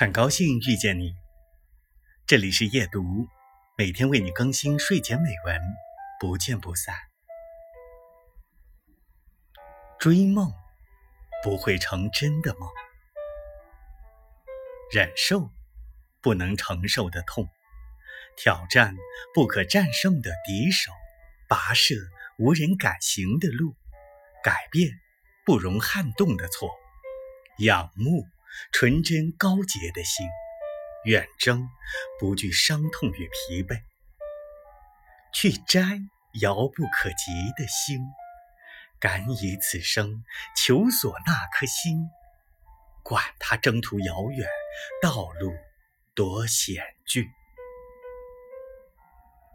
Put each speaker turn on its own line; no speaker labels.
很高兴遇见你，这里是夜读，每天为你更新睡前美文，不见不散。追梦不会成真的梦，忍受不能承受的痛，挑战不可战胜的敌手，跋涉无人敢行的路，改变不容撼动的错，仰慕。纯真高洁的心，远征不惧伤痛与疲惫，去摘遥不可及的星，敢以此生求索那颗星，管他征途遥远，道路多险峻。